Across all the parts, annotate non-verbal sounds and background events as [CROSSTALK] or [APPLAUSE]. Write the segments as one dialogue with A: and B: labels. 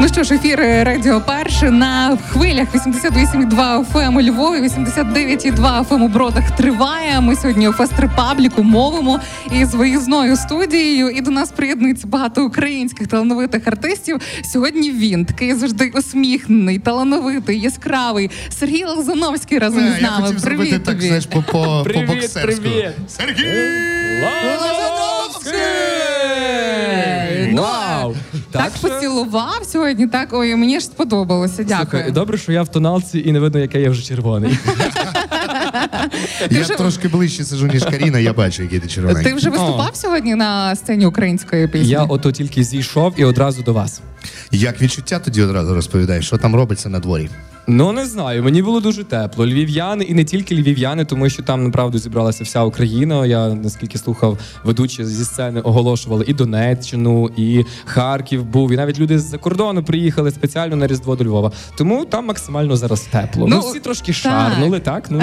A: Ну що ж, ефір Радіо Перше на хвилях 88,2 FM у Львові, 89,2 FM у Бродах триває. Ми сьогодні у Фест Репабліку мовимо із виїзною студією. І до нас приєднується багато українських талановитих артистів. Сьогодні він такий завжди усміхнений, талановитий, яскравий. Сергій Лазановський разом
B: Е,
A: з нами.
B: Я хотів
A: Привіт
B: зробити
A: тобі.
B: так, знаєш, по, по,
C: Привіт,
B: боксерську.
C: привіт.
B: Сергій!
A: Ну,
C: Вау!
A: Так,
C: що-
A: поцілував сьогодні. Так ой, мені ж сподобалося. Дякую.
C: Слухай, добре, що я в тоналці і не видно, яке я вже червоний. [LAUGHS]
B: Я
A: вже-
B: трошки ближче сижу, ніж Каріна, я бачу, який ти червоний.
A: Ти вже виступав сьогодні на сцені української пісні?
C: Я ото тільки зійшов і одразу до вас.
B: Як відчуття тоді одразу розповідаєш, що там робиться на дворі?
C: Ну не знаю, мені було дуже тепло. Львів'яни і не тільки львів'яни, тому що там направду зібралася вся Україна. Я наскільки слухав, ведучі зі сцени оголошували і Донеччину, і Харків був, і навіть люди з-за кордону приїхали спеціально на Різдво до Львова. Тому там максимально зараз тепло. Ну,
A: Ну,
C: всі трошки
A: так.
C: шарнули, так? Ну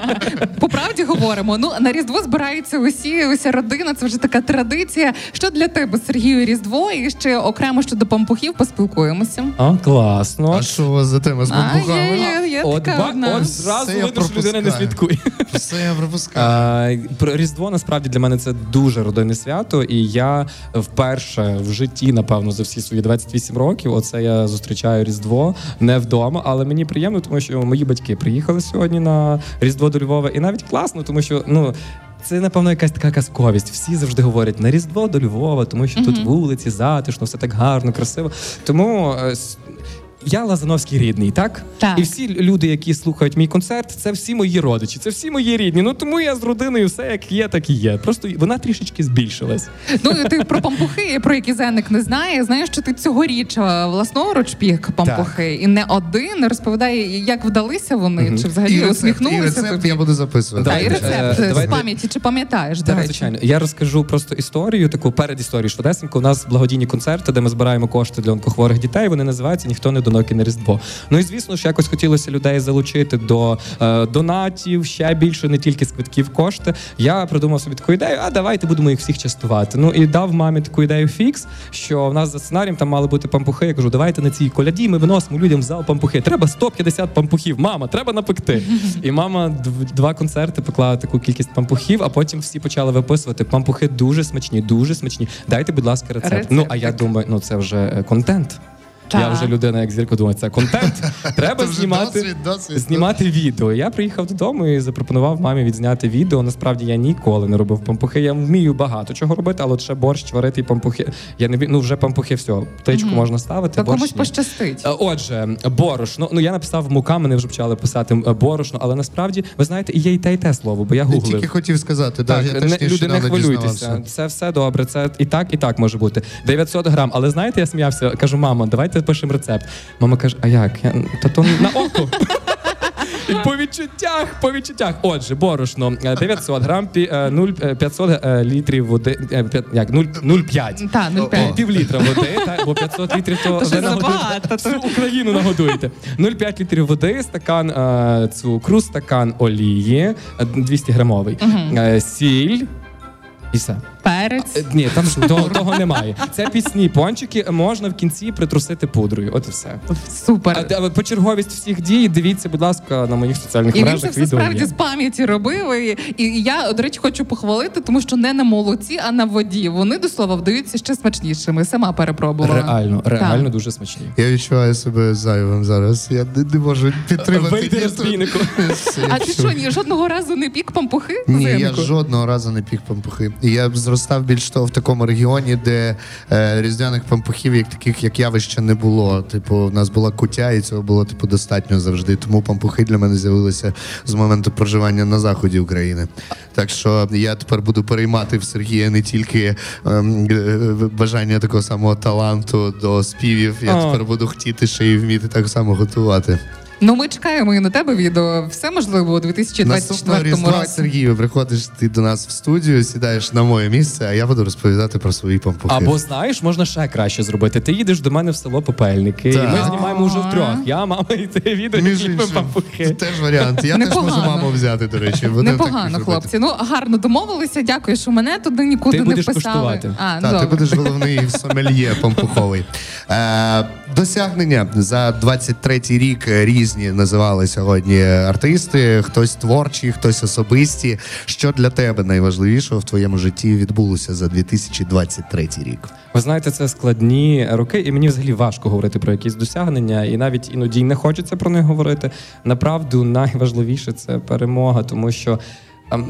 C: [LAUGHS]
A: По правді говоримо. Ну на Різдво збираються усі, уся родина. Це вже така традиція. Що для тебе, Сергію, Різдво? І ще окремо щодо пампухів поспілкуємося.
C: а класно.
B: А що у вас за тема з
A: А,
B: бамбухами?
A: Є, є, є
C: От,
A: така
C: ба-
A: одна.
C: от зразу
B: я
C: видно, що людина не
B: пропускаю.
C: слідкує.
B: Все я пропускаю.
C: А, про Різдво насправді для мене це дуже родинне свято, і я вперше в житті, напевно, за всі свої 28 років. Оце я зустрічаю Різдво не вдома, але мені приємно, тому що мої батьки приїхали сьогодні на Різдво до Львова, і навіть класно, тому що ну. Це напевно якась така казковість. Всі завжди говорять на Різдво до Львова, тому що тут вулиці затишно, все так гарно, красиво. Тому е, с- я Лазановський рідний, так?
A: Так.
C: І всі люди, які слухають мій концерт, це всі мої родичі, це всі мої рідні. Ну тому я з родиною все як є, так і є. Просто вона трішечки збільшилась.
A: Ну ти про пампухи, про які Зенник не знає. Знаєш, що ти цьогоріч е, власноруч пік пампухи, і не один розповідає, як вдалися вони, чи взагалі
B: і рецепт, і
A: усміхнулися
B: рецепт
A: тобі.
B: я буду записувати.
A: Та, і рецепт
C: е,
A: з
C: давайте-
A: пам'яті, чи пам'ятаєш, до
C: Так,
A: речі?
C: звичайно. Я розкажу просто історію, таку перед історією швидесенько. У нас благодійні концерти, де ми збираємо кошти для онкохворих дітей. Вони називаються Ніхто не доноки на Різдво. Ну і звісно ж, якось хотілося людей залучити до е, донатів, ще більше, не тільки з квитків кошти. Я придумав собі таку ідею, а давайте будемо їх всіх частувати. Ну і дав мамі таку ідею фікс, що в нас за сценарієм там мали бути пампухи. Я кажу, давайте на цій коляді ми виносимо людям в зал пампухи. Треба 150 пампухів. Мама, треба напекти. І мама два концерти поклала таку кількість пампухів, а потім всі почали виписувати. Пампухи дуже смачні, дуже смачні. Дайте, будь ласка, рецепт.
A: Рецепт,
C: ну а я думаю, ну це вже е, контент. Я вже людина, як зірка, думаю, це контент. [LAUGHS] Треба
B: Це
C: знімати,
B: досвід, досвід.
C: знімати відео. Я приїхав додому і запропонував мамі відзняти відео. Насправді я ніколи не робив пампухи. Я вмію багато чого робити, але ще борщ варити і пампухи. Я не ну вже пампухи, все. Птичку можна ставити. Борщ
A: комусь
C: ні.
A: пощастить.
C: Е, Отже, борошно. Ну я написав мука, мене вже почали писати борошно, але насправді ви знаєте, і є і те, і те слово, бо я
B: Я тільки хотів сказати, да,
C: Так,
B: я
C: не,
B: теж
C: люди не хвилюйтеся. Це все добре. Це і так, і так може бути. 900 грам. Але знаєте, я сміявся, кажу, мама, давайте пишемо рецепт. Мама каже: а як? Я, та то на око. І [LAUGHS] по відчуттях, по відчуттях. Отже, борошно е, 900 грам, пі- е, 0, е, 500 е, літрів води, е, як, 0,5.
A: Та, 0,5.
C: Пів літра води, та, бо 500 літрів то, ви нагодуєте всю Україну нагодуєте. 0,5 літрів води, стакан е, цукру, стакан олії, е, 200 грамовий, е, сіль. І все.
A: Перець.
C: Е, Ні, там ж того, того немає. Це пісні пончики, можна в кінці притрусити пудрою. От і все. А,
A: Супер.
C: де- почерговість всіх дій, дивіться, будь ласка, на моїх соціальних
A: І він це
C: мережах
A: все справді
C: є.
A: з пам'яті робив. І, і я, до речі, хочу похвалити, тому що не на молоці, а на воді. Вони до слова вдаються ще смачнішими. Сама перепробувала.
C: Реально, реально дуже смачні.
B: Я відчуваю себе зайвим зараз. Я не, не можу підтримати.
C: Вийди розбійнику. [LAUGHS]
A: А ти що, ні, жодного разу не пік пампухи?
B: Ні, я жодного разу не пік пампухи. І я зростав більш того в такому регіоні, де е, різдвяних пампухів, як таких як явища, не було. Типу, в нас була кутя, і цього було типу достатньо завжди. Тому пампухи для мене з'явилися з моменту проживання на заході України. Так що я тепер буду переймати в Сергія не тільки ем, е, бажання такого самого таланту до співів. Я
C: О.
B: тепер буду хотіти ще й вміти так само готувати.
A: Ну ми чекаємо і на тебе відео. Все можливо у
B: Наступного
A: 2024
B: різдва,
A: році.
B: Сергію, приходиш ти до нас в студію, сідаєш на моє місце, а я буду розповідати про свої пампухи.
C: Або знаєш, можна ще краще зробити. Ти їдеш до мене в село Попельники, і ми знімаємо вже втрьох. Я, мама і ти відео,
B: це теж варіант. Я теж можу маму взяти, до речі.
A: Непогано, хлопці. Ну гарно домовилися. Дякую, що мене туди нікуди
C: Ти
A: не
C: будеш
A: вписали. А,
B: Так, ти будеш головний [LAUGHS] сомельє пампуховий. Е, Досягнення за 23-й рік різні називали сьогодні артисти. Хтось творчі, хтось особисті. Що для тебе найважливішого в твоєму житті відбулося за 2023 рік?
C: Ви знаєте, це складні роки, і мені взагалі важко говорити про якісь досягнення, і навіть іноді не хочеться про них говорити. Направду, найважливіше це перемога, тому що. Ем,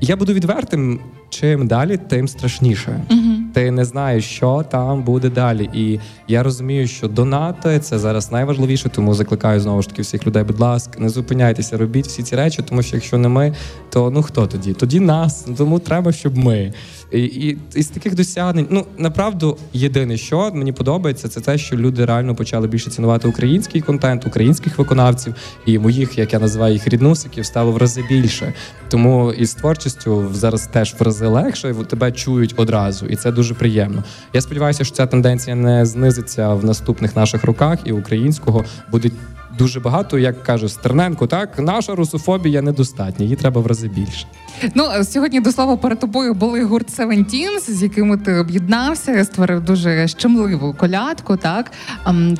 C: я буду відвертим, чим далі, тим страшніше. Uh-huh. Ти не знаєш, що там буде далі. І я розумію, що донати це зараз найважливіше, тому закликаю знову ж таки всіх людей. Будь ласка, не зупиняйтеся, робіть всі ці речі, тому що якщо не ми, то ну хто тоді? Тоді нас. Тому треба, щоб ми. І, і із таких досягнень, ну направду, єдине, що мені подобається, це те, що люди реально почали більше цінувати український контент, українських виконавців, і моїх, як я називаю їх ріднусиків, стало в рази більше. Тому із творчістю зараз теж в рази легше, тебе чують одразу, і це дуже приємно. Я сподіваюся, що ця тенденція не знизиться в наступних наших роках, і українського буде дуже багато, як каже Стерненко, так наша русофобія недостатня, її треба в рази більше.
A: Ну сьогодні до слова перед тобою були гурт Севентінс, з якими ти об'єднався, створив дуже щемливу колядку. Так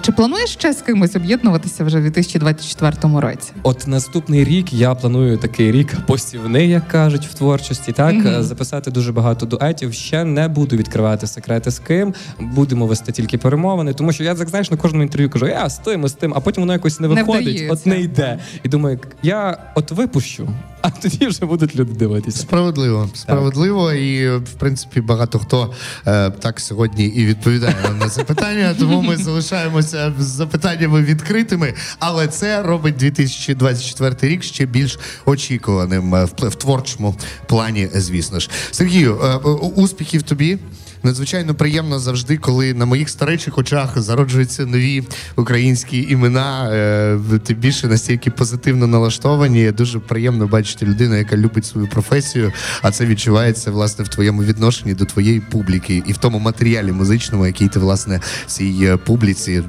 A: чи плануєш ще з кимось об'єднуватися вже в 2024 році?
C: От наступний рік я планую такий рік посівний, як кажуть, в творчості. Так mm-hmm. записати дуже багато дуетів. Ще не буду відкривати секрети з ким. Будемо вести тільки перемовини, тому що я так знаєш на кожному інтерв'ю кажу, я з тим, з тим, а потім воно якось не виходить,
A: не
C: от не йде. І думаю, я от випущу, а тоді вже будуть люди дивитися.
B: Справедливо, справедливо, так. і в принципі багато хто е, так сьогодні і відповідає на запитання. Тому ми залишаємося з запитаннями відкритими. Але це робить 2024 рік ще більш очікуваним е, в, в творчому плані. Звісно ж, Сергію, е, успіхів тобі надзвичайно приємно завжди, коли на моїх старечих очах зароджуються нові українські імена. Е, тим більше настільки позитивно налаштовані. Дуже приємно бачити людину, яка любить свою професію. А це відчувається власне в твоєму відношенні до твоєї публіки і в тому матеріалі музичному, який ти власне цій е, публіці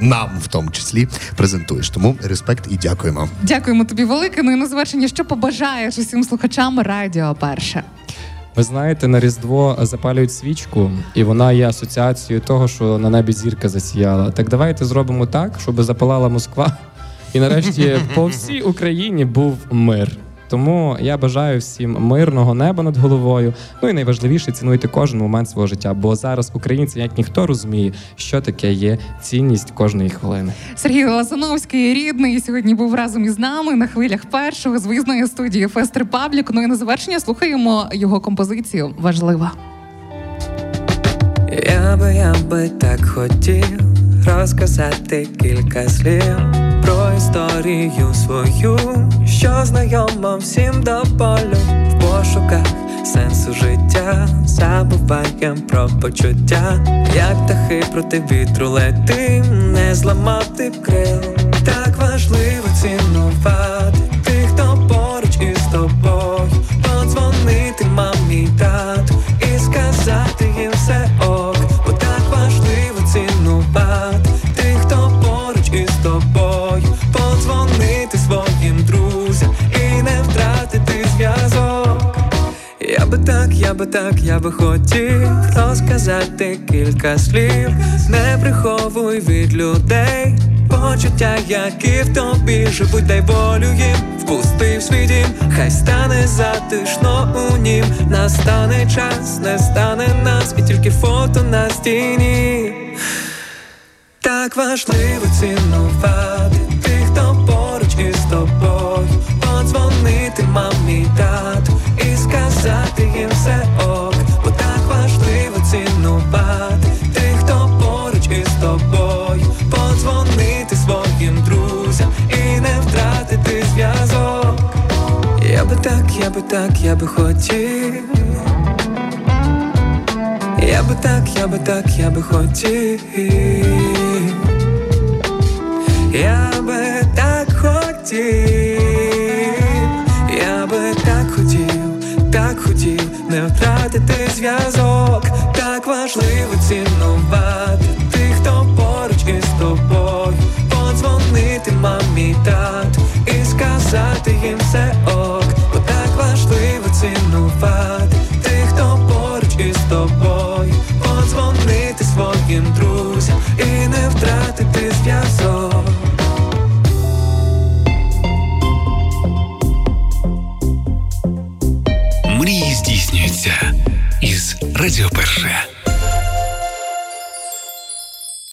B: нам в тому числі презентуєш. Тому респект і дякуємо.
A: Дякуємо тобі велике. Ну і на завершення, що побажаєш усім слухачам радіо перше.
C: Ви знаєте, на Різдво запалюють свічку, і вона є асоціацією того, що на небі зірка засіяла. Так давайте зробимо так, щоб запалала Москва, і нарешті по всій Україні був мир. Тому я бажаю всім мирного неба над головою. Ну і найважливіше цінуйте кожен момент свого життя. Бо зараз українці, як ніхто розуміє, що таке є цінність кожної хвилини.
A: Сергій Лазановський рідний сьогодні був разом із нами на хвилях першого з виїзної студії Fest Republic. Ну і на завершення слухаємо його композицію. Важлива.
D: Я би я би так хотів розказати кілька слів про історію свою, що знайома всім до болю. В пошуках сенсу життя, забуваєм про почуття, як птахи проти вітру летим, не зламати крил, так важливо цінувати так, я би так, я би хотів. Розказати кілька слів, не приховуй від людей. Почуття, які в тобі живуть, дай волю їм впусти в свій дім, хай стане затишно у нім, настане час, не стане нас, і тільки фото на стіні. Так важливо цінувати все ок, бо так важливо цінувати тих, хто поруч із тобою, подзвонити своїм друзям і не втратити зв'язок. Я би так, я би так, я би хотів. Я би так, я би так, я би хотів. Я би так хотів, я би так хотів, так хотів не втратити зв'язок, так важливо цінувати тих, хто поруч із тобою, подзвонити мамі тату і сказати їм все ок, бо так важливо цінувати тих, хто поруч із тобою, подзвонити своїм друзям і не втратити зв'язок.
E: Мрії